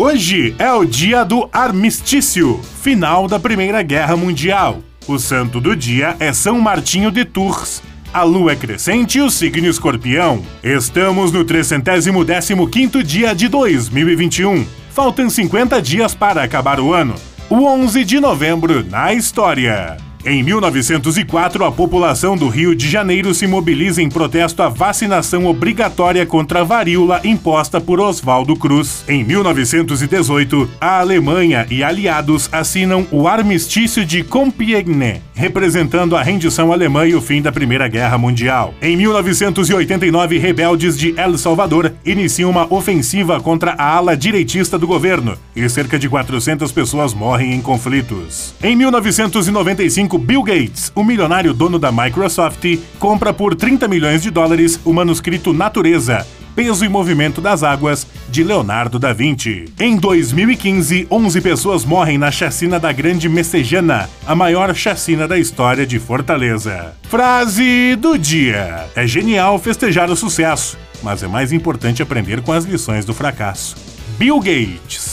Hoje é o dia do armistício, final da Primeira Guerra Mundial. O santo do dia é São Martinho de Tours. A lua é crescente e o signo escorpião. Estamos no 315º dia de 2021. Faltam 50 dias para acabar o ano. O 11 de novembro na história. Em 1904, a população do Rio de Janeiro se mobiliza em protesto à vacinação obrigatória contra a varíola imposta por Oswaldo Cruz. Em 1918, a Alemanha e aliados assinam o Armistício de Compiègne, representando a rendição alemã e o fim da Primeira Guerra Mundial. Em 1989, rebeldes de El Salvador iniciam uma ofensiva contra a ala direitista do governo e cerca de 400 pessoas morrem em conflitos. Em 1995, Bill Gates, o milionário dono da Microsoft, compra por 30 milhões de dólares o manuscrito Natureza, Peso e Movimento das Águas, de Leonardo da Vinci. Em 2015, 11 pessoas morrem na chacina da Grande Messejana, a maior chacina da história de Fortaleza. Frase do dia: É genial festejar o sucesso, mas é mais importante aprender com as lições do fracasso. Bill Gates.